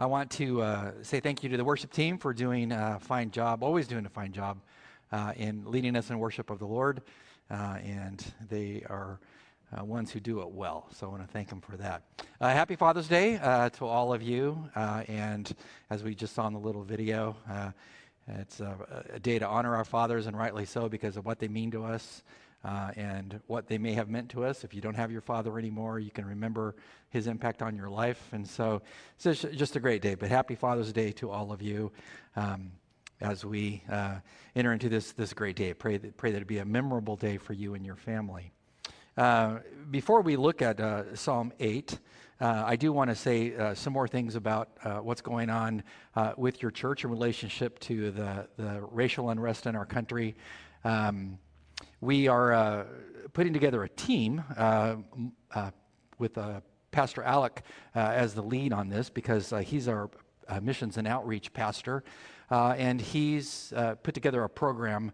I want to uh, say thank you to the worship team for doing a fine job, always doing a fine job uh, in leading us in worship of the Lord. Uh, and they are uh, ones who do it well. So I want to thank them for that. Uh, happy Father's Day to all of you. and as we just saw in the little video, it's a, a, day to honor our fathers, and rightly so, because of what they mean to us uh, and what they may have meant to us. If you don't have your father anymore, you can remember his impact on your life. And so it's just a great day. But happy Father's Day to all of you um, as we uh, enter into this, this great day. Pray that, pray that it be a memorable day for you and your family. Uh, before we look at uh, Psalm 8, uh, I do want to say uh, some more things about uh, what's going on uh, with your church in relationship to the, the racial unrest in our country. Um, we are uh, putting together a team uh, uh, with uh, Pastor Alec uh, as the lead on this because uh, he's our missions and outreach pastor. and he's put together a program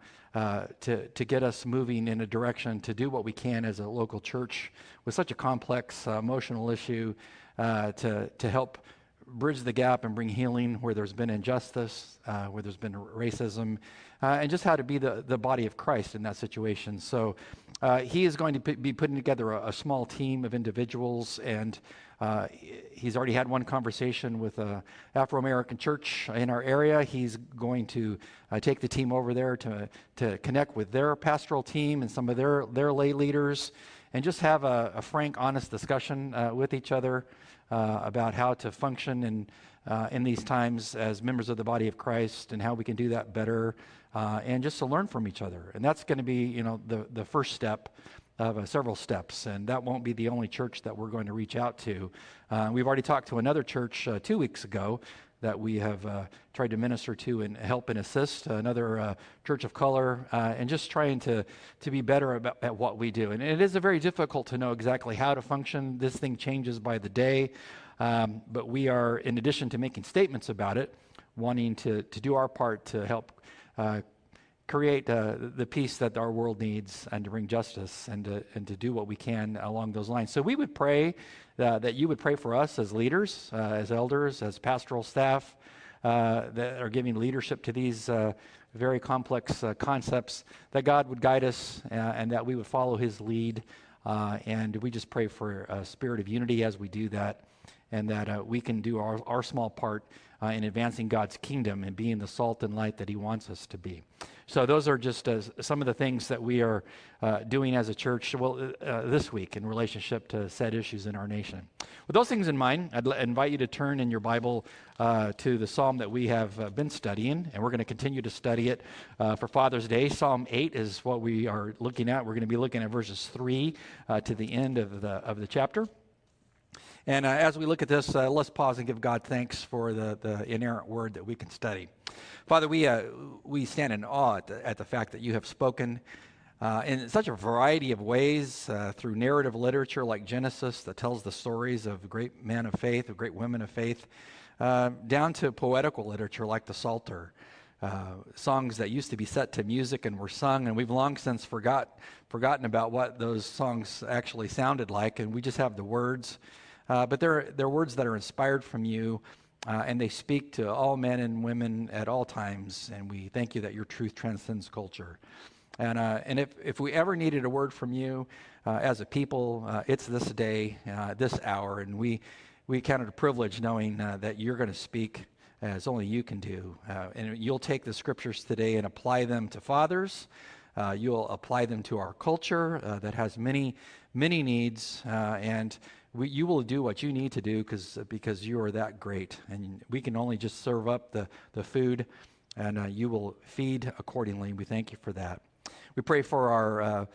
to, to get us moving in a direction to do what we can as a local church with such a complex emotional issue to, to help bridge the gap and bring healing where there's been injustice, uh, where there's been racism, uh, and just how to be the, the body of Christ in that situation. So uh, he is going to p- be putting together a, a, small team of individuals, and uh, he's already had one conversation with an Afro American church in our area. He's going to uh, take the team over there to, to connect with their pastoral team and some of their, their lay leaders and just have a, a frank, honest discussion uh, with each other uh, about how to function in, uh, in these times as members of the body of Christ and how we can do that better uh, and just to learn from each other. And that's going to be, you know, the, the first step of uh, several steps. And that won't be the only church that we're going to reach out to. Uh, we've already talked to another church uh, two weeks ago that we have uh, tried to minister to and help and assist another uh, church of color uh, and just trying to, to be better about, at what we do. And it is very difficult to know exactly how to function. This thing changes by the day. Um, but we are in addition to making statements about it wanting to, to do our part to help uh, create uh, the peace that our world needs and to bring justice and to, and to do what we can along those lines. So we would pray uh, that you would pray for us as leaders, uh, as elders, as pastoral staff uh, that are giving leadership to these uh, very complex uh, concepts, that God would guide us and that we would follow his lead. and we just pray for a spirit of unity as we do that and that we can do our, our small part in advancing God's kingdom and being the salt and light that He wants us to be. So, those are just uh, some of the things that we are uh, doing as a church well, uh, this week in relationship to said issues in our nation. With those things in mind, I'd invite you to turn in your Bible uh, to the psalm that we have uh, been studying, and we're going to continue to study it for Father's Day. Psalm 8 is what we are looking at. We're going to be looking at verses 3 to the end of the, of the chapter. And uh, as we look at this, uh, let's pause and give God thanks for the, the inerrant word that we can study. Father, we, uh, we stand in awe at the, at the, fact that you have spoken uh, in such a variety of ways uh, through narrative literature like Genesis that tells the stories of great men of faith, of great women of faith, uh, down to poetical literature like the Psalter. Uh, songs that used to be set to music and were sung, and we've long since forgot, forgotten about what those songs actually sounded like, and we just have the words uh, but they're, they're words that are inspired from you, uh, and they speak to all men and women at all times. And we thank you that your truth transcends culture. And, uh, and if, if we ever needed a word from you uh, as a people, uh, it's this day, uh, this hour. And we, we count it a privilege knowing that you're going to speak as only you can do. and you'll take the scriptures today and apply them to fathers. you'll apply them to our culture that has many, many needs. and we, you will do what you need to do cause, because you are that great. And we can only just serve up the, the food, and uh, you will feed accordingly. We thank you for that. We pray for our uh,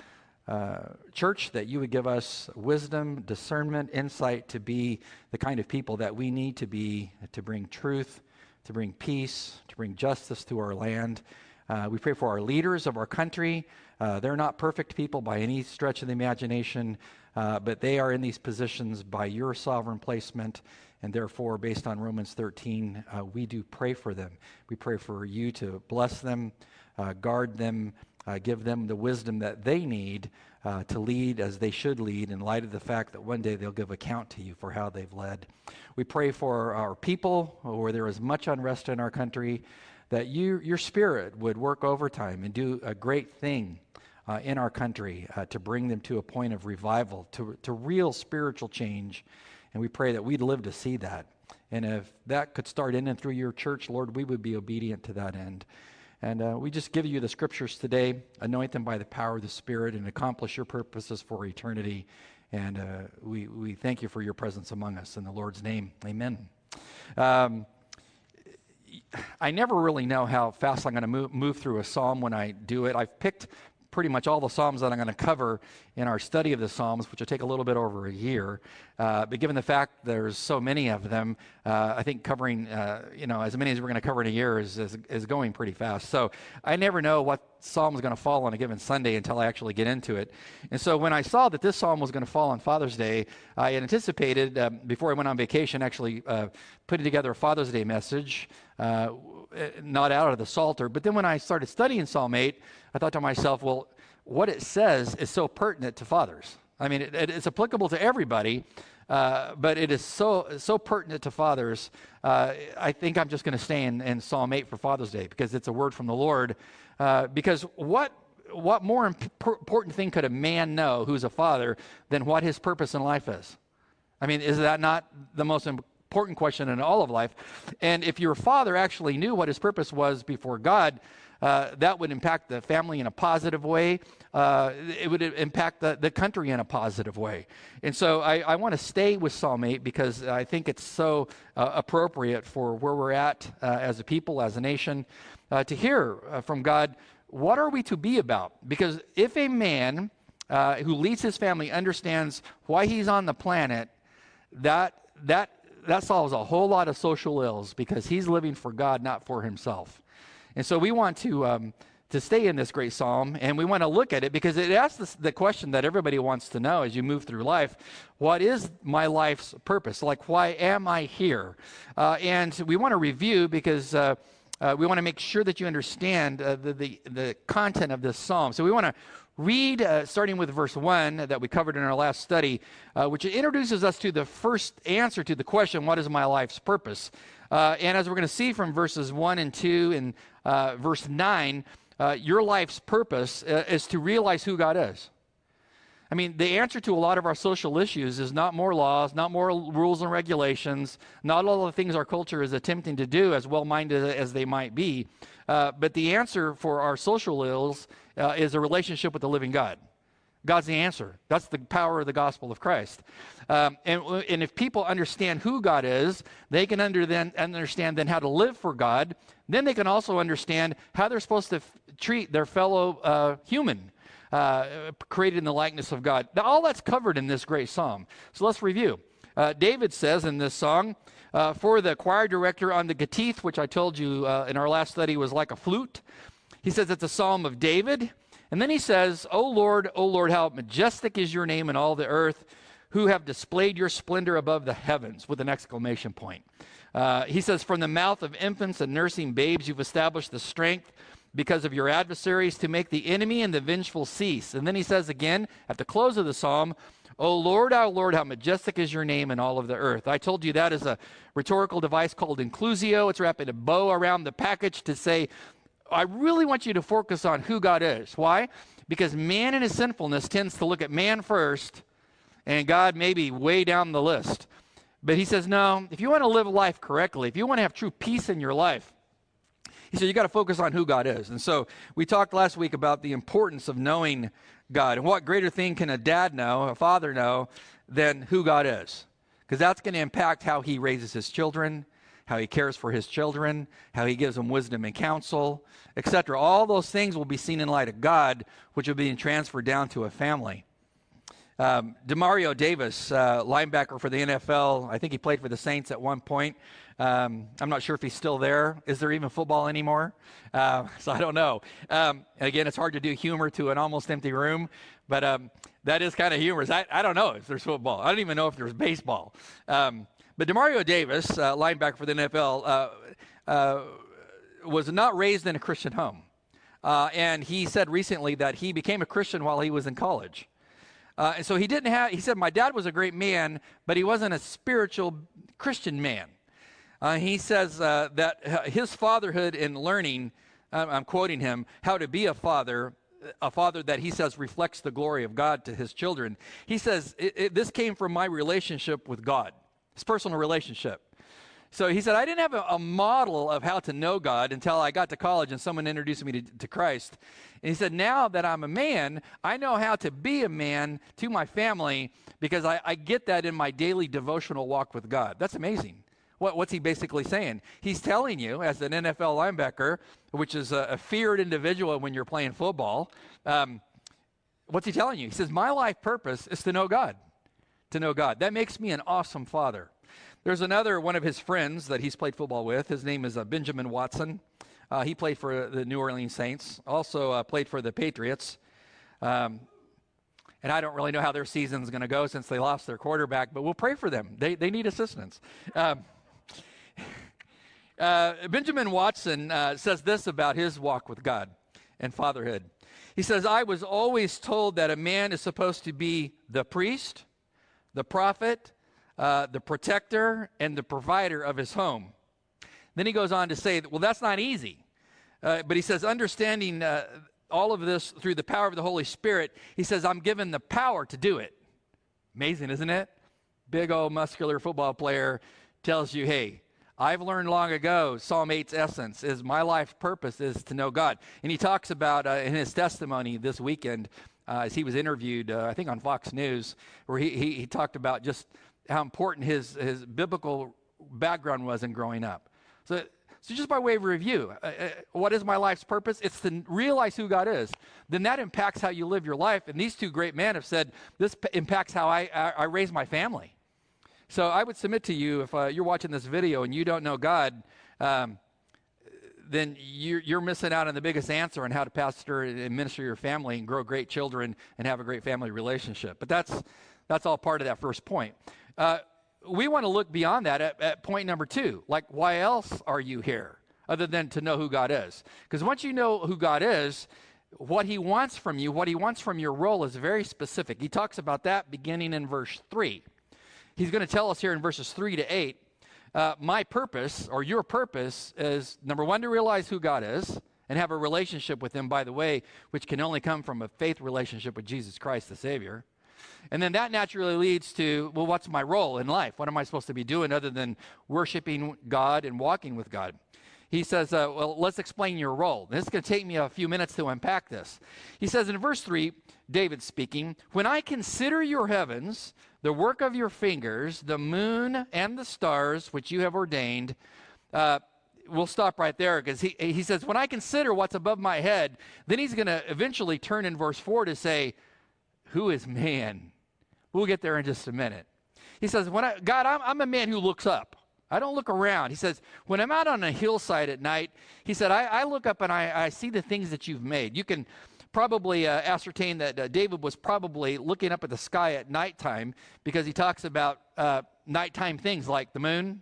uh, church that you would give us wisdom, discernment, insight to be the kind of people that we need to be to bring truth, to bring peace, to bring justice to our land. Uh, we pray for our leaders of our country. Uh, they're not perfect people by any stretch of the imagination. Uh, but they are in these positions by your sovereign placement, and therefore, based on Romans 13, uh, we do pray for them. We pray for you to bless them, uh, guard them, uh, give them the wisdom that they need uh, to lead as they should lead in light of the fact that one day they'll give account to you for how they've led. We pray for our people where there is much unrest in our country, that you, your spirit would work overtime and do a great thing uh, in our country uh, to bring them to a point of revival, to, to real spiritual change. And we pray that we'd live to see that. And if that could start in and through your church, Lord, we would be obedient to that end. And uh, we just give you the scriptures today, anoint them by the power of the Spirit, and accomplish your purposes for eternity. And uh, we, we thank you for your presence among us. In the Lord's name, amen. Um, I never really know how fast I'm going to move, move through a psalm when I do it. I've picked pretty much all the Psalms that I'm going to cover in our study of the Psalms, which will take a little bit over a year. Uh, but given the fact there's so many of them, uh, I think covering, uh, you know, as many as we're going to cover in a year is, is, is going pretty fast. So I never know what psalm is going to fall on a given Sunday until I actually get into it. And so when I saw that this psalm was going to fall on Father's Day, I anticipated, um, before I went on vacation, actually uh, putting together a Father's Day message uh, not out of the Psalter. But then when I started studying Psalm 8, I thought to myself, well, what it says is so pertinent to fathers. I mean, it, it's applicable to everybody, uh, but it is so so pertinent to fathers. Uh, I think I'm just going to stay in, in, Psalm 8 for Father's Day because it's a word from the Lord. Uh, because what what more important thing could a man know who's a father than what his purpose in life is? I mean, is that not the most important question in all of life. And if your father actually knew what his purpose was before God, uh, that would impact the family in a positive way. Uh, it would impact the, the country in a positive way. And so I, I want to stay with Psalm 8 because I think it's so uh, appropriate for where we're at uh, as a people, as a nation, uh, to hear uh, from God what are we to be about? Because if a man who leads his family understands why he's on the planet, that, that that solves a whole lot of social ills because he's living for God, not for himself. And so we want to, um, to stay in this great psalm and we want to look at it because it asks the question that everybody wants to know as you move through life what is my life's purpose? Like, why am I here? Uh, and we want to review because. Uh, uh, we want to make sure that you understand uh, the, the, the, content of this psalm. So we want to read, uh, starting with verse 1 that we covered in our last study, uh, which introduces us to the first answer to the question, What is my life's purpose? Uh, and as we're going to see from verses 1 and 2 and uh, verse 9, uh, your life's purpose uh, is to realize who God is. I mean, the answer to a lot of our social issues is not more laws, not more rules and regulations, not all the things our culture is attempting to do, as well minded as they might be. Uh, but the answer for our social ills uh, is a relationship with the living God. God's the answer. That's the power of the gospel of Christ. Um, and, and if people understand who God is, they can under then, understand then how to live for God. Then they can also understand how they're supposed to f- treat their fellow uh, human, uh, created in the likeness of God. Now, all that's covered in this great psalm. So let's review. Uh, David says in this song, uh, for the choir director on the Gittith, which I told you uh, in our last study was like a flute. He says it's a psalm of David. And then he says, O Lord, O Lord, how majestic is your name in all the earth, who have displayed your splendor above the heavens, with an exclamation point. Uh, he says, From the mouth of infants and nursing babes, you've established the strength because of your adversaries to make the enemy and the vengeful cease. And then he says again, at the close of the psalm, O Lord, our Lord, how majestic is your name in all of the earth. I told you that is a rhetorical device called inclusio. It's wrapping a bow around the package to say, I really want you to focus on who God is. Why? Because man in his sinfulness tends to look at man first and God maybe way down the list. But he says, no, if you want to live life correctly, if you want to have true peace in your life, he said, you got to focus on who God is. And so we talked last week about the importance of knowing God. And what greater thing can a dad know, a father know, than who God is? Because that's going to impact how he raises his children, how he cares for his children, how he gives them wisdom and counsel, etc. All those things will be seen in light of God, which will be transferred down to a family. Um, Demario Davis, uh, linebacker for the NFL, I think he played for the Saints at one point. Um, I'm not sure if he's still there. Is there even football anymore? Uh, so I don't know. Um, again, it's hard to do humor to an almost empty room, but um, that is kind of humorous. I, I, don't know if there's football. I don't even know if there's baseball. Um, but Demario Davis, uh, linebacker for the NFL, uh, uh, was not raised in a Christian home. Uh, and he said recently that he became a Christian while he was in college. Uh, and so he didn't have, he said, My dad was a great man, but he wasn't a spiritual Christian man. Uh, he says uh, that his fatherhood in learning, I'm quoting him, how to be a father, a father that he says reflects the glory of God to his children. He says, it, it, This came from my relationship with God, his personal relationship. So he said, I didn't have a, a, model of how to know God until I got to college and someone introduced me to, to Christ. And he said, Now that I'm a man, I know how to be a man to my family because I, I get that in my daily devotional walk with God. That's amazing. What, what's he basically saying? He's telling you, as an NFL linebacker, which is a, a feared individual when you're playing football, um, what's he telling you? He says, My life purpose is to know God. To know God. That makes me an awesome father. There's another one of his friends that he's played football with. His name is uh, Benjamin Watson. Uh, he played for the New Orleans Saints, also uh, played for the Patriots. Um, and I don't really know how their season's going to go since they lost their quarterback, but we'll pray for them. They, they need assistance. Um, uh, Benjamin Watson uh, says this about his walk with God and fatherhood. He says, I was always told that a man is supposed to be the priest, the prophet, uh, the protector and the provider of his home. Then he goes on to say, well, that's not easy. Uh, but he says, understanding uh, all of this through the power of the Holy Spirit, he says, I'm given the power to do it. Amazing, isn't it? Big old muscular football player tells you, hey, I've learned long ago, Psalm 8's essence is my life's purpose is to know God. And he talks about uh, in his testimony this weekend, uh, as he was interviewed, uh, I think on Fox News, where he, he, he talked about just how important his, his biblical background was in growing up. So, so just by way of review, uh, uh, what is my life's purpose? It's to realize who God is. Then that impacts how you live your life. And these two great men have said this p- impacts how I, I, I, raise my family. So I would submit to you if uh, you're watching this video and you don't know God, um, then you're, you're, missing out on the biggest answer on how to pastor and minister your family and grow great children and have a great family relationship. But that's that's all part of that first point. Uh, we want to look beyond that at, at point number two. Like, why else are you here other than to know who God is? Because once you know who God is, what he wants from you, what he wants from your role is very specific. He talks about that beginning in verse 3. He's going to tell us here in verses 3 to 8 uh, my purpose or your purpose is number one, to realize who God is and have a relationship with him, by the way, which can only come from a faith relationship with Jesus Christ, the Savior. And then that naturally leads to, well, what's my role in life? What am I supposed to be doing other than worshiping God and walking with God? He says, uh, well, let's explain your role. This is going to take me a few minutes to unpack this. He says in verse 3, David speaking, When I consider your heavens, the work of your fingers, the moon and the stars which you have ordained, uh, we'll stop right there because he, he says, When I consider what's above my head, then he's going to eventually turn in verse 4 to say, Who is man We'll get there in just a minute. He says, when I, God, I'm, I'm a man who looks up. I don't look around. He says, when I'm out on a hillside at night, he said, I, I look up and I, I, see the things that you've made. You can probably uh, ascertain that uh, David was probably looking up at the sky at nighttime because he talks about uh, nighttime things like the moon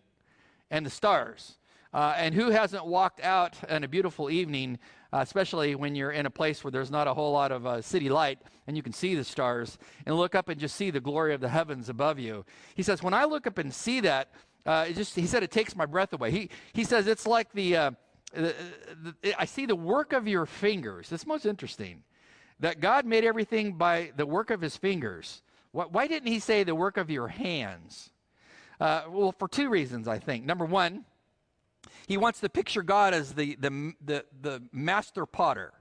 and the stars. Uh, and who hasn't walked out on a beautiful evening uh, especially when you're in a place where there's not a whole lot of uh, city light and you can see the stars and look up and just see the glory of the heavens above you. He says, When I look up and see that, uh, it just, he said, it takes my breath away. He, he says, It's like the, uh, the, the, I see the work of your fingers. It's most interesting that God made everything by the work of his fingers. Why, why didn't he say the work of your hands? Uh, well, for two reasons, I think. Number one, he wants to picture God as the, the, the, the master potter.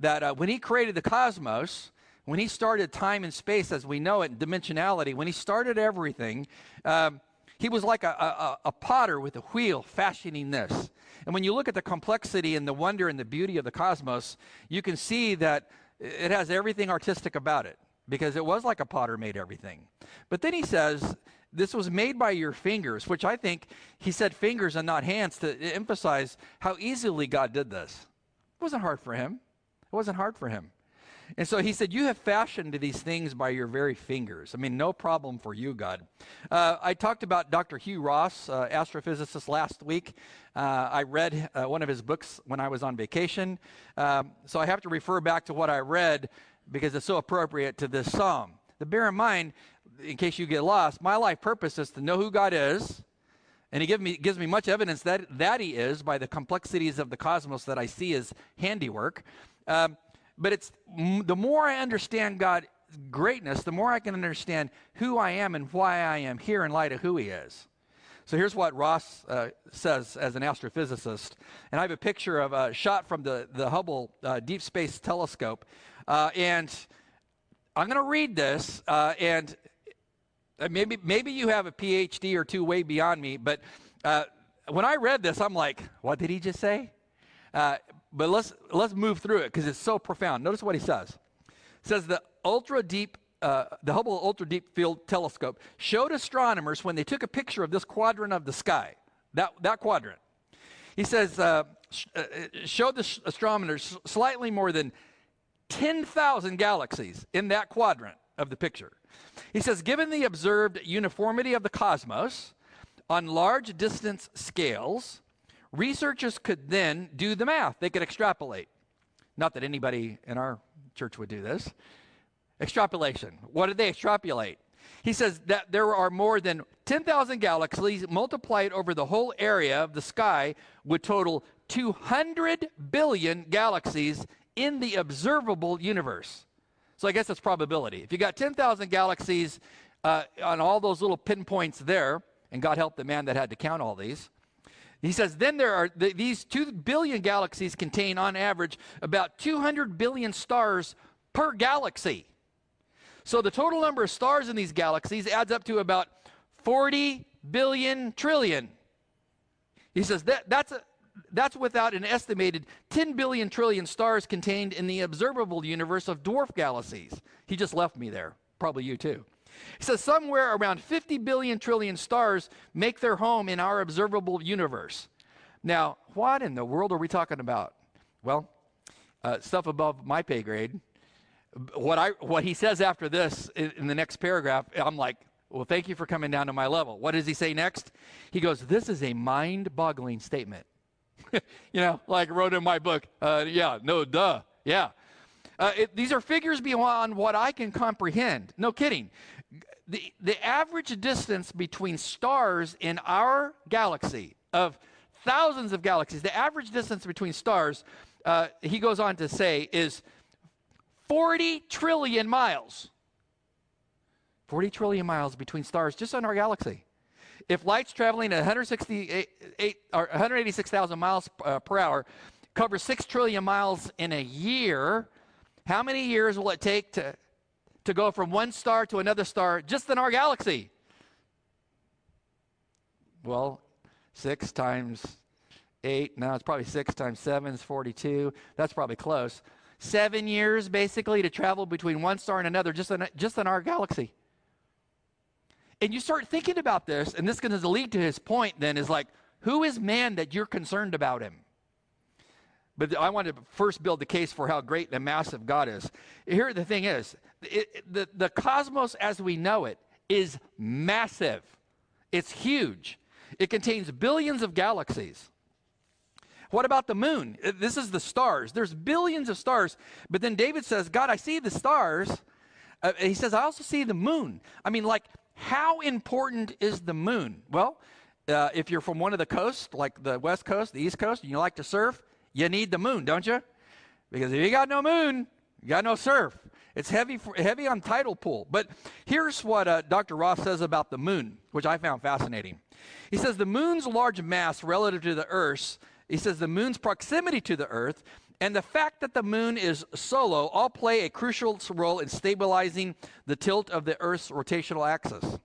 That uh, when he created the cosmos, when he started time and space as we know it, dimensionality, when he started everything, um, he was like a, a, a, potter with a wheel fashioning this. And when you look at the complexity and the wonder and the beauty of the cosmos, you can see that it has everything artistic about it because it was like a potter made everything. But then he says this was made by your fingers, which I think he said fingers and not hands to emphasize how easily God did this. It wasn't hard for him. It wasn't hard for him. And so he said, You have fashioned these things by your very fingers. I mean, no problem for you, God. Uh, I talked about Dr. Hugh Ross, uh, astrophysicist, last week. Uh, I read uh, one of his books when I was on vacation. Um, so I have to refer back to what I read because it's so appropriate to this psalm. But bear in mind, in case you get lost, my life purpose is to know who God is. And he give me, gives me much evidence that, that he is by the complexities of the cosmos that I see as handiwork. Um, but it's the more I understand God's greatness, the more I can understand who I am and why I am here in light of who He is. So here's what Ross uh, says as an astrophysicist. And I have a picture of a shot from the, the Hubble uh, Deep Space Telescope. Uh, and I'm going to read this, uh, and uh, maybe, maybe you have a PhD or two way beyond me, but uh, when I read this, I'm like, what did he just say? but let's let's move through it because it's so profound. Notice what he says. It says the ultra deep uh, the Hubble Ultra Deep Field Telescope showed astronomers when they took a picture of this quadrant of the sky, that, that quadrant. He says, uh, sh- uh, showed the sh- astronomers slightly more than 10,000 galaxies in that quadrant of the picture. He says, given the observed uniformity of the cosmos on large distance scales, Researchers could then do the math, they could extrapolate. Not that anybody in our church would do this. Extrapolation. What did they extrapolate? He says that there are more than 10,000 galaxies multiplied over the whole area of the sky would total 200 billion galaxies in the observable universe. So I guess that's probability. If you got 10,000 galaxies uh, on all those little pinpoints there, and God help the man that had to count all these, he says, then there are th- these 2 billion galaxies contain, on average, about 200 billion stars per galaxy. So the total number of stars in these galaxies adds up to about 40 billion trillion. He says that, that's, a, that's without an estimated 10 billion trillion stars contained in the observable universe of dwarf galaxies. He just left me there. Probably you too. He says somewhere around 50 billion trillion stars make their home in our observable universe. Now, what in the world are we talking about? Well, uh, stuff above my pay grade. What, I, what he says after this in, in the next paragraph, I'm like, well, thank you for coming down to my level. What does he say next? He goes, This is a mind boggling statement. you know, like I wrote in my book, uh, yeah, no, duh, yeah. Uh, it, these are figures beyond what I can comprehend. No kidding the, the average distance between stars in our galaxy of thousands of galaxies, the average distance between stars, uh, he goes on to say, is 40 trillion miles. 40 trillion miles between stars just on our galaxy. If light's traveling at 168, or 186,000 miles uh, per hour covers 6 trillion miles in a year, how many years will it take to to go from one star to another star just in our galaxy? Well, six times eight, now it's probably six times seven is 42. That's probably close. Seven years basically to travel between one star and another just in, just in our galaxy. And you start thinking about this, and this is going to lead to his point then is like, who is man that you're concerned about him? But I want to first build the case for how great and massive God is. Here, the thing is it, the, the cosmos as we know it is massive, it's huge. It contains billions of galaxies. What about the moon? This is the stars. There's billions of stars. But then David says, God, I see the stars. Uh, he says, I also see the moon. I mean, like, how important is the moon? Well, uh, if you're from one of the coasts, like the West Coast, the East Coast, and you like to surf, you need the moon, don't you? Because if you got no moon, you got no surf. It's heavy, for, heavy on tidal pool. But here's what uh, Dr. Ross says about the moon, which I found fascinating. He says the moon's large mass relative to the Earth's, he says the moon's proximity to the Earth, and the fact that the moon is solo all play a crucial role in stabilizing the tilt of the Earth's rotational axis.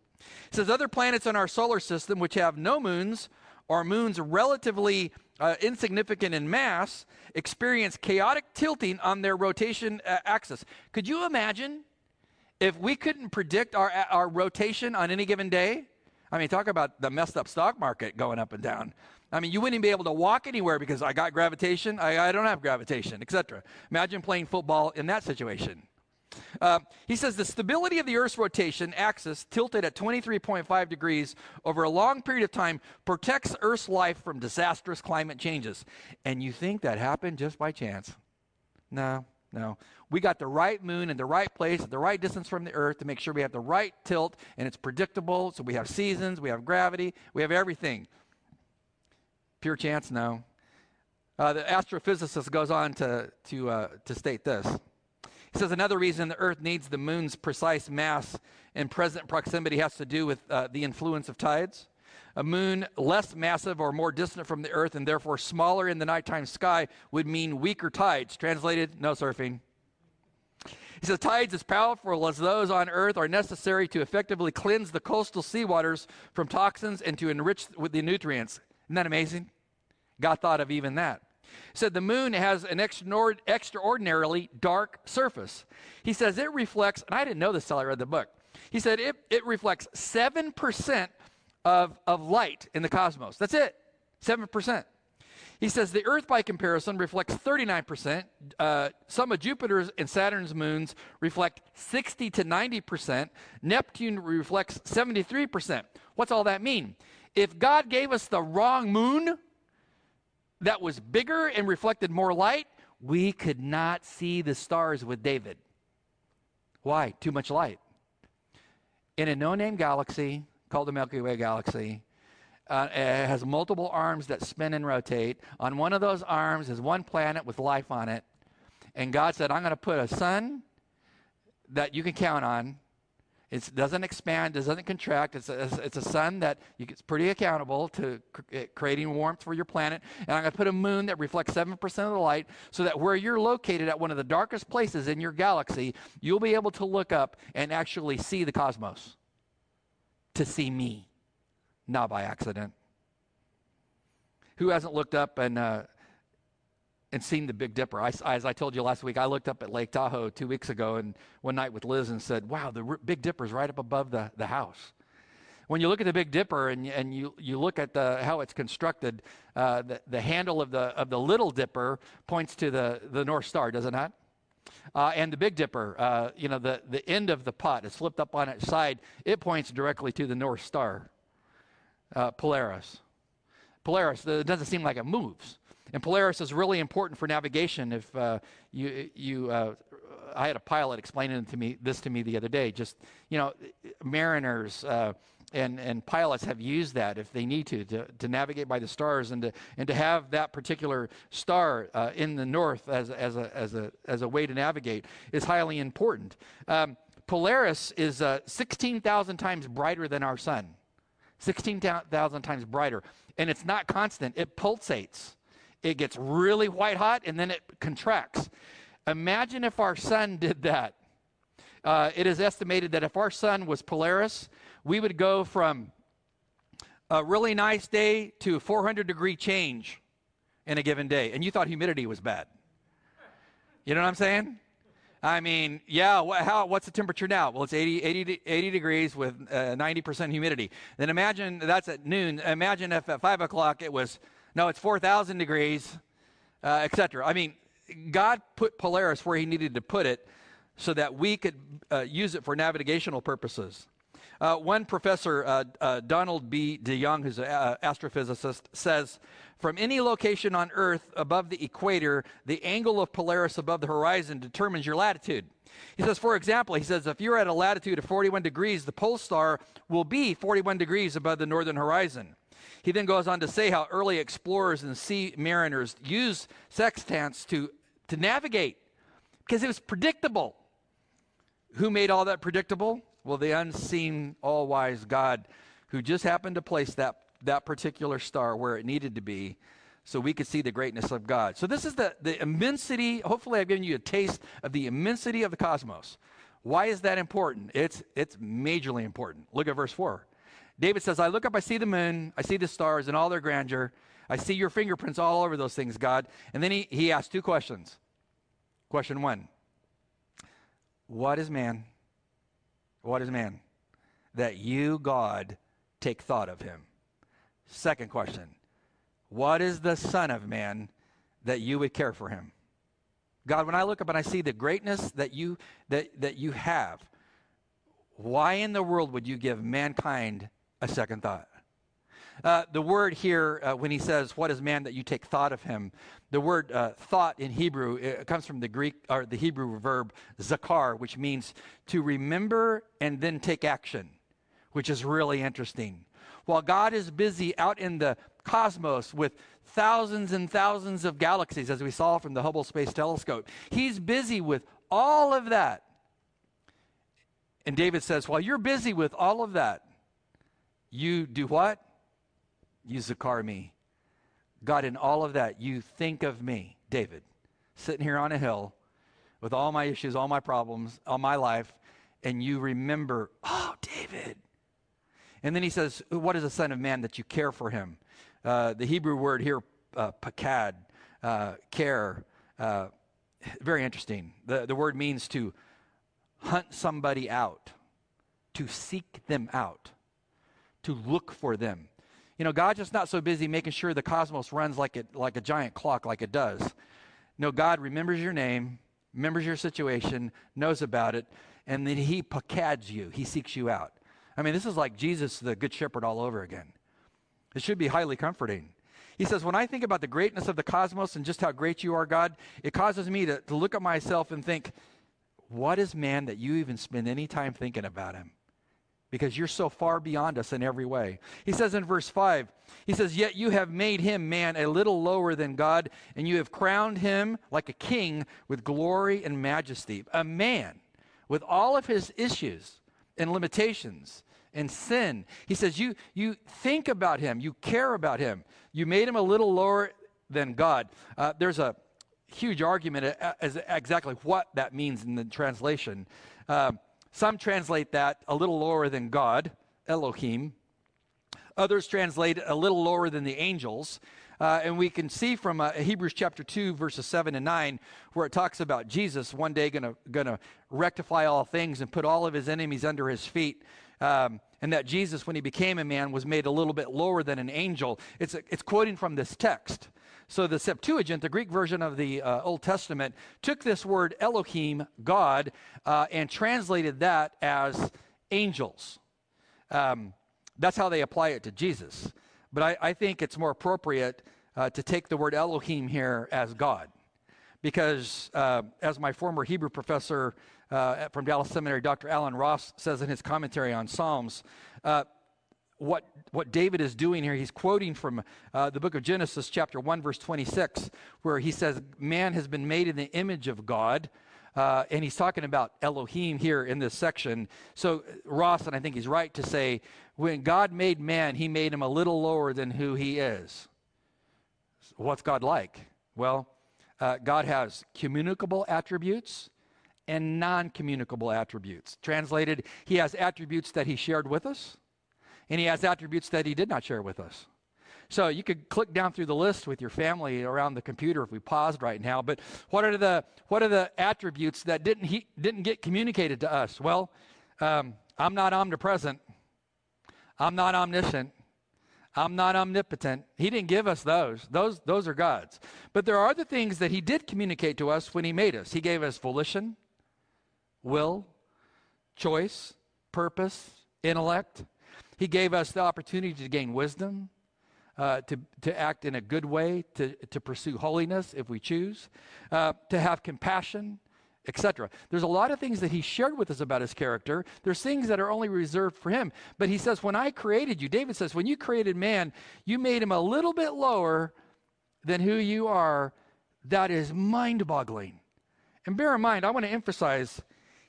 Says other planets in our solar system, which have no moons, or moons relatively uh, insignificant in mass, experience chaotic tilting on their rotation uh, axis. Could you imagine if we couldn't predict our, our rotation on any given day? I mean, talk about the messed up stock market going up and down. I mean, you wouldn't even be able to walk anywhere because I got gravitation, I, I don't have gravitation, etc. Imagine playing football in that situation. Uh, he says the stability of the Earth's rotation axis, tilted at 23.5 degrees over a long period of time, protects Earth's life from disastrous climate changes. And you think that happened just by chance? No, no. We got the right moon in the right place at the right distance from the Earth to make sure we have the right tilt and it's predictable. So we have seasons, we have gravity, we have everything. Pure chance? No. Uh, the astrophysicist goes on to, to, uh, to state this. He says another reason the Earth needs the moon's precise mass and present proximity has to do with uh, the influence of tides. A moon less massive or more distant from the Earth and therefore smaller in the nighttime sky would mean weaker tides. Translated, no surfing. He says tides as powerful as those on Earth are necessary to effectively cleanse the coastal seawaters from toxins and to enrich with the nutrients. Isn't that amazing? God thought of even that. He said the moon has an extraordinarily dark surface. He says it reflects, and I didn't know this until I read the book. He said it, it reflects 7% of, of light in the cosmos. That's it, 7%. He says the Earth, by comparison, reflects 39%. Uh, some of Jupiter's and Saturn's moons reflect 60 to 90%. Neptune reflects 73%. What's all that mean? If God gave us the wrong moon that was bigger and reflected more light, we could not see the stars with David. Why? Too much light. In a no name galaxy called the Milky Way galaxy, uh, it has multiple arms that spin and rotate. On one of those arms is one planet with life on it. And God said, I'm going to put a sun that you can count on. It doesn't expand, it doesn't contract. It's a, it's a sun that it's pretty accountable to cr- creating warmth for your planet. And I'm going to put a moon that reflects 7% of the light so that where you're located at one of the darkest places in your galaxy, you'll be able to look up and actually see the cosmos, to see me not by accident. Who hasn't looked up and, uh, and seen the Big Dipper? I, as I told you last week, I looked up at Lake Tahoe two weeks ago and one night with Liz and said, Wow, the R- Big Dipper's right up above the, the house. When you look at the Big Dipper and, and you, you look at the, how it's constructed, uh, the, the handle of the, of the Little Dipper points to the, the North Star, does it not? Uh, and the Big Dipper, uh, you know, the, the end of the pot is flipped up on its side. It points directly to the North Star uh, Polaris. Polaris, it doesn't seem like it moves. And Polaris is really important for navigation. If uh, you, you uh, I had a pilot explaining to me this to me the other day. Just you know, mariners uh, and and pilots have used that if they need to to, to navigate by the stars and to and to have that particular star uh, in the north as as a as a as a way to navigate is highly important. Um, Polaris is uh, 16,000 times brighter than our sun. 16,000 times brighter. And it's not constant, it pulsates. It gets really white hot and then it contracts. Imagine if our sun did that. Uh, it is estimated that if our sun was Polaris, we would go from a really nice day to a 400 degree change in a given day. And you thought humidity was bad. You know what I'm saying? I mean, yeah, what, how, what's the temperature now? Well, it's 80, 80, 80 degrees with uh, 90% humidity. Then imagine that's at noon. Imagine if at 5 o'clock it was, no, it's 4,000 degrees, uh, etc. I mean, God put Polaris where he needed to put it so that we could uh, use it for navigational purposes. Uh, one professor, uh, uh, Donald B. DeYoung, who's an uh, astrophysicist, says from any location on Earth above the equator, the angle of Polaris above the horizon determines your latitude. He says, for example, he says, if you're at a latitude of 41 degrees, the pole star will be 41 degrees above the northern horizon. He then goes on to say how early explorers and sea mariners used sextants to, to navigate because it was predictable. Who made all that predictable? Well, the unseen, all wise God who just happened to place that that particular star where it needed to be so we could see the greatness of God. So, this is the, the immensity. Hopefully, I've given you a taste of the immensity of the cosmos. Why is that important? It's, it's majorly important. Look at verse 4. David says, I look up, I see the moon, I see the stars and all their grandeur. I see your fingerprints all over those things, God. And then he, he asks two questions. Question one What is man? What is man? That you, God, take thought of him? Second question What is the Son of Man that you would care for him? God, when I look up and I see the greatness that you, that, that you have, why in the world would you give mankind a second thought? Uh, the word here, uh, when he says, What is man that you take thought of him? The word uh, thought in Hebrew comes from the Greek or the Hebrew verb zakar, which means to remember and then take action, which is really interesting. While God is busy out in the cosmos with thousands and thousands of galaxies, as we saw from the Hubble Space Telescope, He's busy with all of that. And David says, While you're busy with all of that, you do what? you zakar me. God, in all of that, you think of me, David, sitting here on a hill with all my issues, all my problems, all my life, and you remember, oh, David. And then he says, What is a son of man that you care for him? Uh, the Hebrew word here, uh, pakad, uh, care, uh, very interesting. The, the word means to hunt somebody out, to seek them out, to look for them. You know, God's just not so busy making sure the cosmos runs like it like a giant clock like it does. No, God remembers your name, remembers your situation, knows about it, and then he pakads you. He seeks you out. I mean, this is like Jesus, the good shepherd, all over again. It should be highly comforting. He says, When I think about the greatness of the cosmos and just how great you are, God, it causes me to, to look at myself and think, What is man that you even spend any time thinking about him? Because you're so far beyond us in every way. He says in verse 5, he says, Yet you have made him, man, a little lower than God, and you have crowned him like a king with glory and majesty. A man with all of his issues and limitations and sin. He says, You, you think about him, you care about him. You made him a little lower than God. Uh, there's a huge argument as exactly what that means in the translation. Uh, some translate that a little lower than God, Elohim. Others translate it a little lower than the angels. Uh, and we can see from uh, Hebrews chapter 2, verses 7 and 9, where it talks about Jesus one day going to rectify all things and put all of his enemies under his feet. Um, and that Jesus, when he became a man, was made a little bit lower than an angel. It's, it's quoting from this text. So the Septuagint, the Greek version of the uh, Old Testament, took this word Elohim, God, uh, and translated that as angels. Um, that's how they apply it to Jesus. But I, I think it's more appropriate uh, to take the word Elohim here as God. Because, uh, as my former Hebrew professor uh, from Dallas Seminary, Dr. Allen Ross, says in his commentary on Psalms, uh, what, what David is doing here, he's quoting from uh, the book of Genesis, chapter 1, verse 26, where he says, Man has been made in the image of God. Uh, and he's talking about Elohim here in this section. So, Ross, and I think he's right to say, when God made man, he made him a little lower than who he is. What's God like? Well, uh, God has communicable attributes and non communicable attributes. Translated, he has attributes that he shared with us and he has attributes that he did not share with us. So you could click down through the list with your family around the computer if we paused right now. But what are the what are the attributes that didn't he didn't get communicated to us? Well, um, I'm not omnipresent. I'm not omniscient. I'm not omnipotent. He didn't give us those. Those those are God's. But there are other things that he did communicate to us when he made us. He gave us volition, will, choice, purpose, intellect. He gave us the opportunity to gain wisdom, uh, to, to act in a good way, to, to pursue holiness if we choose, uh, to have compassion, etc. There's a lot of things that he shared with us about his character. There's things that are only reserved for him. But he says, When I created you, David says, when you created man, you made him a little bit lower than who you are. That is mind boggling. And bear in mind, I want to emphasize,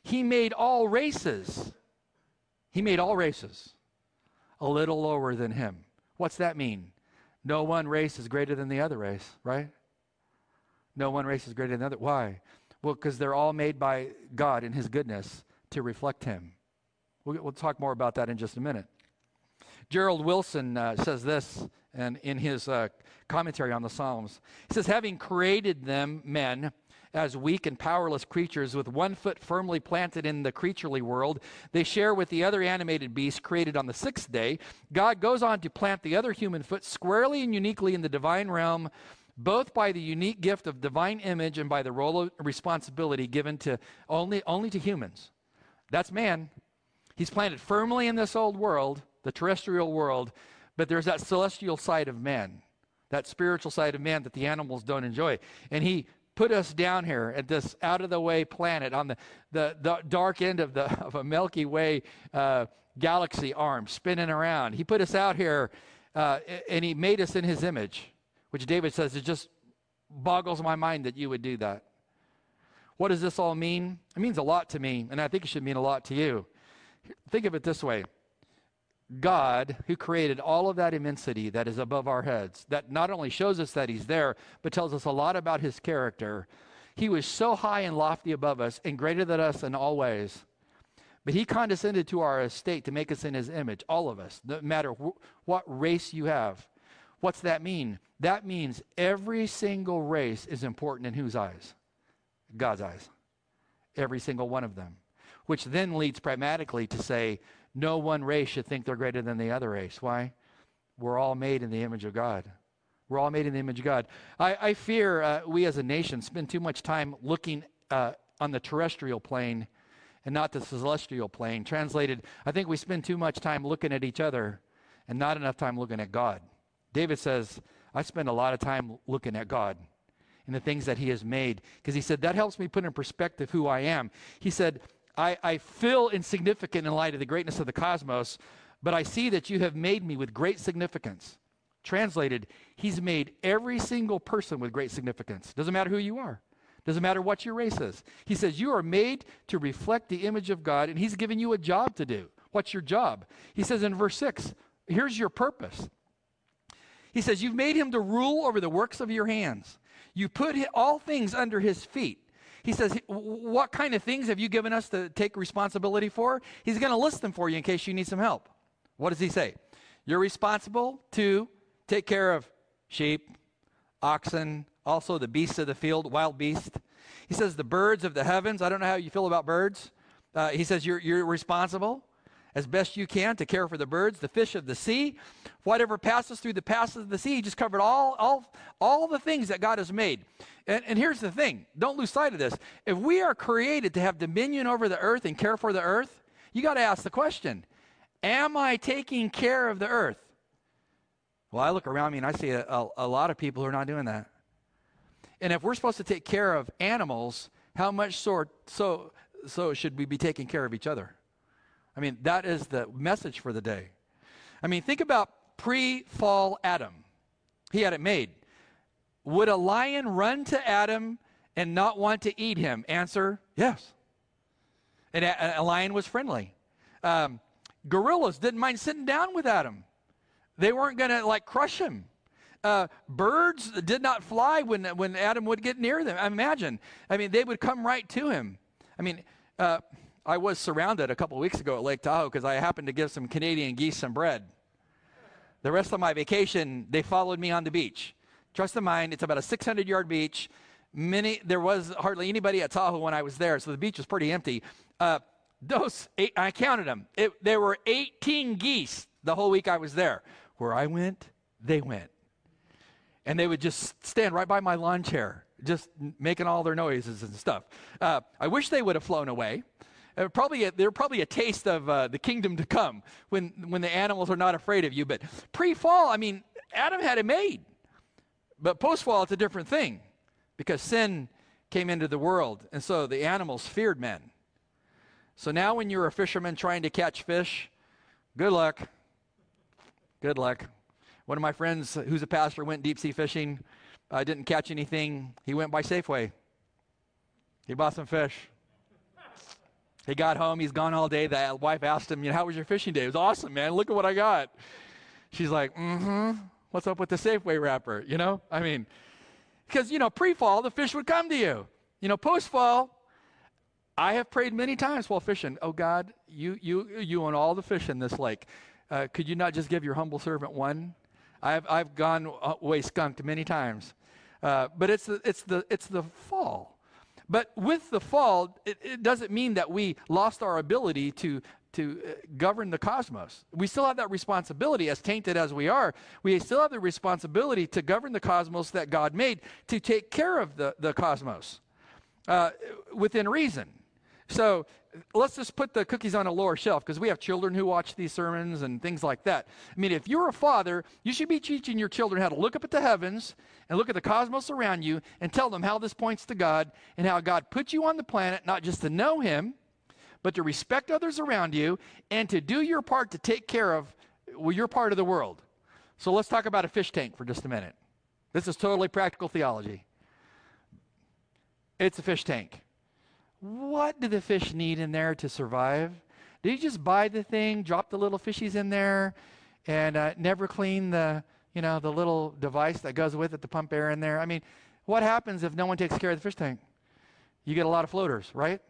he made all races. He made all races a little lower than him. What's that mean? No one race is greater than the other race, right? No one race is greater than the other. Why? Well, because they're all made by God in His goodness to reflect Him. We'll, we'll talk more about that in just a minute. Gerald Wilson uh, says this and in his uh, commentary on the Psalms. He says, Having created them, men, as weak and powerless creatures with one foot firmly planted in the creaturely world. They share with the other animated beasts created on the sixth day. God goes on to plant the other human foot squarely and uniquely in the divine realm, both by the unique gift of divine image and by the role of responsibility given to only, only to humans. That's man. He's planted firmly in this old world, the terrestrial world, but there's that celestial side of man, that spiritual side of man that the animals don't enjoy. And he put us down here at this out of the way planet on the, the, the dark end of, the, of a Milky Way uh, galaxy arm spinning around. He put us out here uh, and he made us in his image, which David says it just boggles my mind that you would do that. What does this all mean? It means a lot to me, and I think it should mean a lot to you. Think of it this way God, who created all of that immensity that is above our heads, that not only shows us that He's there, but tells us a lot about His character. He was so high and lofty above us and greater than us in all ways. But He condescended to our estate to make us in His image, all of us, no matter wh- what race you have. What's that mean? That means every single race is important in whose eyes? God's eyes. Every single one of them. Which then leads pragmatically to say, no one race should think they're greater than the other race. Why? We're all made in the image of God. We're all made in the image of God. I, I fear uh, we as a nation spend too much time looking uh, on the terrestrial plane and not the celestial plane. Translated, I think we spend too much time looking at each other and not enough time looking at God. David says, I spend a lot of time looking at God and the things that He has made because he said, that helps me put in perspective who I am. He said, I, I feel insignificant in light of the greatness of the cosmos, but I see that you have made me with great significance. Translated, He's made every single person with great significance. Doesn't matter who you are. Doesn't matter what your race is. He says, You are made to reflect the image of God, and He's given you a job to do. What's your job? He says in verse 6, Here's your purpose. He says, You've made Him to rule over the works of your hands. You put all things under His feet. He says, What kind of things have you given us to take responsibility for? He's going to list them for you in case you need some help. What does he say? You're responsible to take care of sheep, oxen, also the beasts of the field, wild beasts. He says, The birds of the heavens. I don't know how you feel about birds. Uh, he says, you're, you're responsible as best you can to care for the birds, the fish of the sea, whatever passes through the passes of the sea. He just covered all, all, all the things that God has made. And, and here's the thing don't lose sight of this. If we are created to have dominion over the earth and care for the earth, you got to ask the question Am I taking care of the earth? Well, I look around me and I see a, a, a lot of people who are not doing that. And if we're supposed to take care of animals, how much so, so, so should we be taking care of each other? I mean, that is the message for the day. I mean, think about pre fall Adam. He had it made. Would a lion run to Adam and not want to eat him? Answer yes. And a, a lion was friendly. Um, gorillas didn't mind sitting down with Adam, they weren't going to like crush him. Uh, birds did not fly when, when Adam would get near them. Imagine. I mean, they would come right to him. I mean, uh, I was surrounded a couple weeks ago at Lake Tahoe because I happened to give some Canadian geese some bread. The rest of my vacation, they followed me on the beach. Trust in mind, it's about a 600 yard beach. Many, there was hardly anybody at Tahoe when I was there, so the beach was pretty empty. Uh, those, eight, I counted them. It, there were 18 geese the whole week I was there. Where I went, they went. And they would just stand right by my lawn chair, just making all their noises and stuff. Uh, I wish they would have flown away uh, probably a, they're probably a taste of uh, the kingdom to come when, when the animals are not afraid of you. But pre fall, I mean, Adam had it made. But post fall, it's a different thing because sin came into the world. And so the animals feared men. So now, when you're a fisherman trying to catch fish, good luck. Good luck. One of my friends, who's a pastor, went deep sea fishing. Uh, didn't catch anything. He went by Safeway. He bought some fish. He got home, he's gone all day. The wife asked him, you know, how was your fishing day? It was awesome, man. Look at what I got. She's like, mm-hmm. What's up with the Safeway wrapper? You know? I mean, because, you know, pre-fall, the fish would come to you. You know, post-fall, I have prayed many times while fishing. Oh God, you you you own all the fish in this lake. Uh, could you not just give your humble servant one? I've I've gone away skunked many times, uh, but it's the it's the it's the fall. But with the fall, it, it doesn't mean that we lost our ability to, to uh, govern the cosmos. We still have that responsibility, as tainted as we are. We still have the responsibility to govern the cosmos that God made, to take care of the, the cosmos uh, within reason. So let's just put the cookies on a lower shelf because we have children who watch these sermons and things like that. I mean, if you're a father, you should be teaching your children how to look up at the heavens and look at the cosmos around you and tell them how this points to God and how God put you on the planet not just to know Him, but to respect others around you and to do your part to take care of well, your part of the world. So let's talk about a fish tank for just a minute. This is totally practical theology. It's a fish tank. What do the fish need in there to survive? Do you just buy the thing, drop the little fishies in there, and uh, never clean the, you know, the little device that goes with it to pump air in there? I mean, what happens if no one takes care of the fish tank? You get a lot of floaters, right?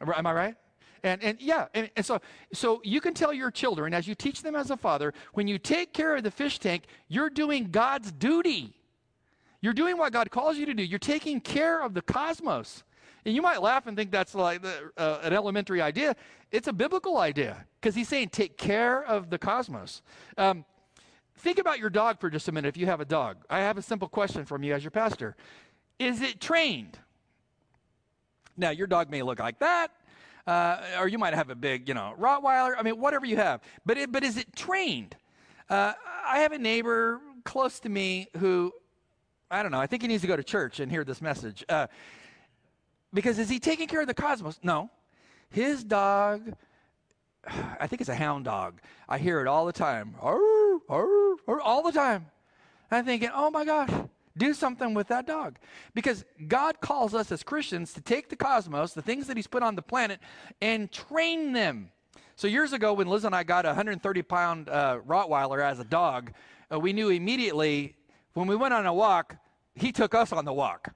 Am I right? And, and yeah, and, and, so, so you can tell your children, as you teach them as a father, when you take care of the fish tank, you're doing God's duty. You're doing what God calls you to do. You're taking care of the cosmos. And you might laugh and think that's like the, uh, an elementary idea. It's a biblical idea because he's saying take care of the cosmos. Um, think about your dog for just a minute if you have a dog. I have a simple question from you as your pastor Is it trained? Now, your dog may look like that. Uh, or you might have a big, you know, Rottweiler. I mean, whatever you have. But it, but is it trained? Uh, I have a neighbor close to me who, I don't know. I think he needs to go to church and hear this message. Uh, because is he taking care of the cosmos? No. His dog, I think it's a hound dog. I hear it all the time. Arr, arr, all the time. I'm thinking, oh my gosh, do something with that dog. Because God calls us as Christians to take the cosmos, the things that He's put on the planet, and train them. So years ago, when Liz and I got a 130 pound uh, Rottweiler as a dog, uh, we knew immediately when we went on a walk, he took us on the walk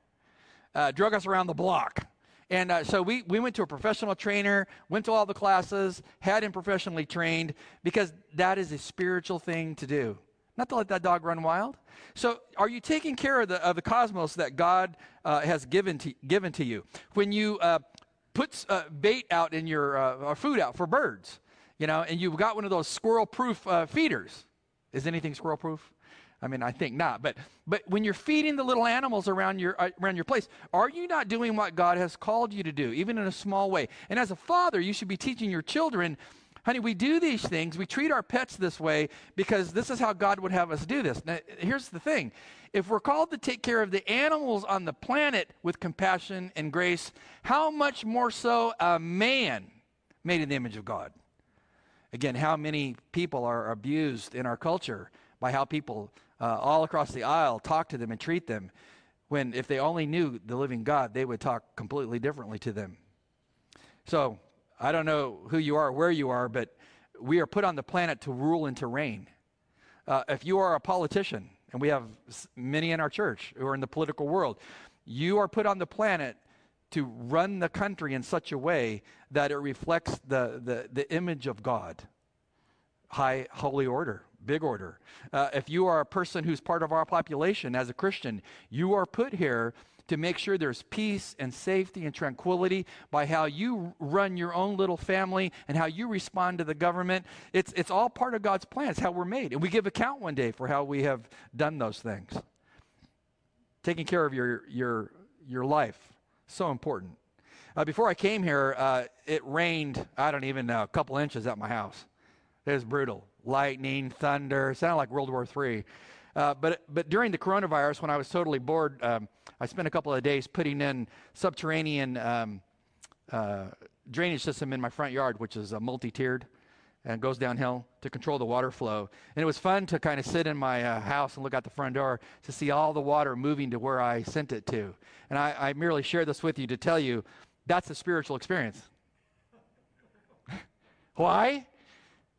uh, drug us around the block. And uh, so we, we went to a professional trainer, went to all the classes, had him professionally trained because that is a spiritual thing to do. Not to let that dog run wild. So, are you taking care of the, of the cosmos that God uh, has given to, given to you? When you uh, put uh, bait out in your uh, food out for birds, you know, and you've got one of those squirrel proof feeders. Is anything squirrel proof? I mean, I think not. But but when you're feeding the little animals around your uh, around your place, are you not doing what God has called you to do, even in a small way? And as a father, you should be teaching your children, honey, we do these things, we treat our pets this way because this is how God would have us do this. Now, here's the thing. If we're called to take care of the animals on the planet with compassion and grace, how much more so a man made in the image of God? Again, how many people are abused in our culture by how people uh, all across the aisle talk to them and treat them when if they only knew the living God, they would talk completely differently to them. So I don't know who you are, where you are, but we are put on the planet to rule and to reign. Uh, if you are a politician, and we have many in our church who are in the political world, you are put on the planet to run the country in such a way that it reflects the, the, the image of God, high holy order big order. Uh, if you are a person who's part of our population as a Christian, you are put here to make sure there's peace and safety and tranquility by how you run your own little family and how you respond to the government. It's, it's all part of God's plan. It's how we're made. And we give account one day for how we have done those things. Taking care of your, your, your life, so important. Uh, before I came here, uh, it rained, I don't even know, a couple inches at my house. It was brutal lightning, thunder. Sounded like World War III. Uh, but, but during the coronavirus, when I was totally bored, um, I spent a couple of days putting in subterranean um, uh, drainage system in my front yard, which is a multi-tiered and goes downhill to control the water flow. And it was fun to kind of sit in my uh, house and look out the front door to see all the water moving to where I sent it to. And I, I merely share this with you to tell you that's a spiritual experience. Why?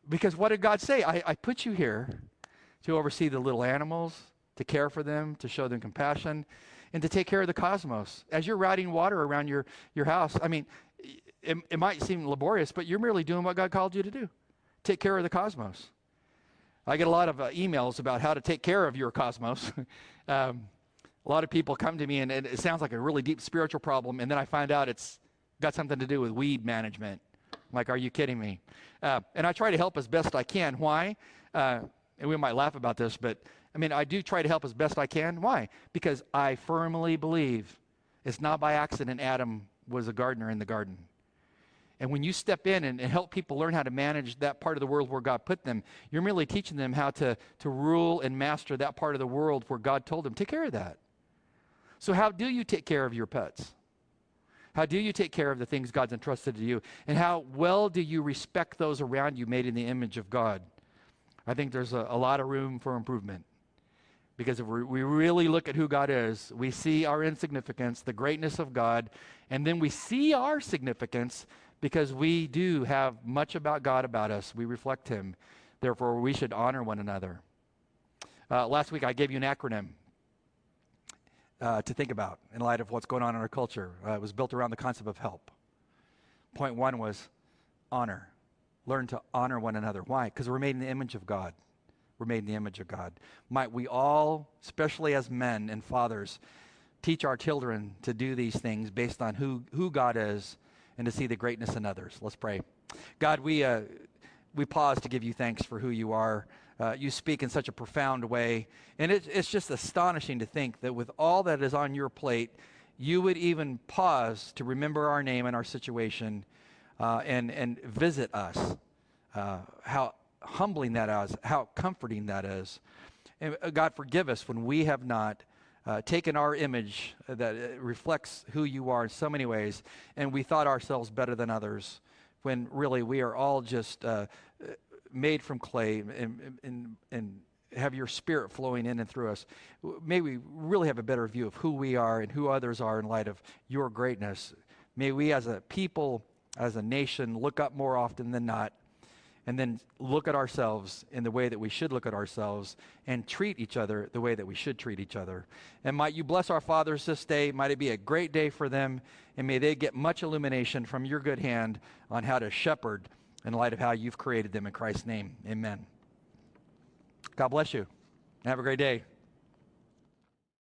Because what did God say? I, I put you here to oversee the little animals, to care for them, to show them compassion, and to take care of the cosmos. As you're routing water around your, your house, I mean, it, it might seem laborious, but you're merely doing what God called you to do take care of the cosmos. I get a lot of uh, emails about how to take care of your cosmos. um, A lot of people come to me and it sounds like a really deep spiritual problem, and then I find out it's got something to do with weed management. Like, are you kidding me? Uh, and I try to help as best I can. Why? Uh, and we might laugh about this, but I mean, I do try to help as best I can. Why? Because I firmly believe it's not by accident Adam was a gardener in the garden. And when you step in and, and, help people learn how to manage that part of the world where God put them, you're merely teaching them how to, to rule and master that part of the world where God told them, take care of that. So, how do you take care of your pets? How do you take care of the things God's entrusted to you? And how well do you respect those around you made in the image of God? I think there's a, a lot of room for improvement. Because if we really look at who God is, we see our insignificance, the greatness of God, and then we see our significance because we do have much about God about us. We reflect Him. Therefore, we should honor one another. Uh, last week, I gave you an acronym uh, to think about in light of what's going on in our culture. Uh, it was built around the concept of help. Point one was honor. Learn to honor one another. Why? Because we're made in the image of God. We're made in the image of God. Might we all, especially as men and fathers, teach our children to do these things based on who, who God is and to see the greatness in others. Let's pray. God, we, uh, we pause to give you thanks for who you are. Uh, you speak in such a profound way. And it, it's just astonishing to think that with all that is on your plate, you would even pause to remember our name and our situation uh, and, and visit us. Uh, how humbling that is, how comforting that is. And uh, God, forgive us when we have not uh, taken our image that uh, reflects who you are in so many ways, and we thought ourselves better than others, when really we are all just uh, made from clay and, and, and have your spirit flowing in and through us. May we really have a better view of who we are and who others are in light of your greatness. May we as a people, as a nation, look up more often than not and then look at ourselves in the way that we should look at ourselves and treat each other the way that we should treat each other. And might you bless our fathers this day. Might it be a great day for them, and may they get much illumination from your good hand on how to shepherd in light of how you've created them in Christ's name. Amen. God bless you. Have a great day.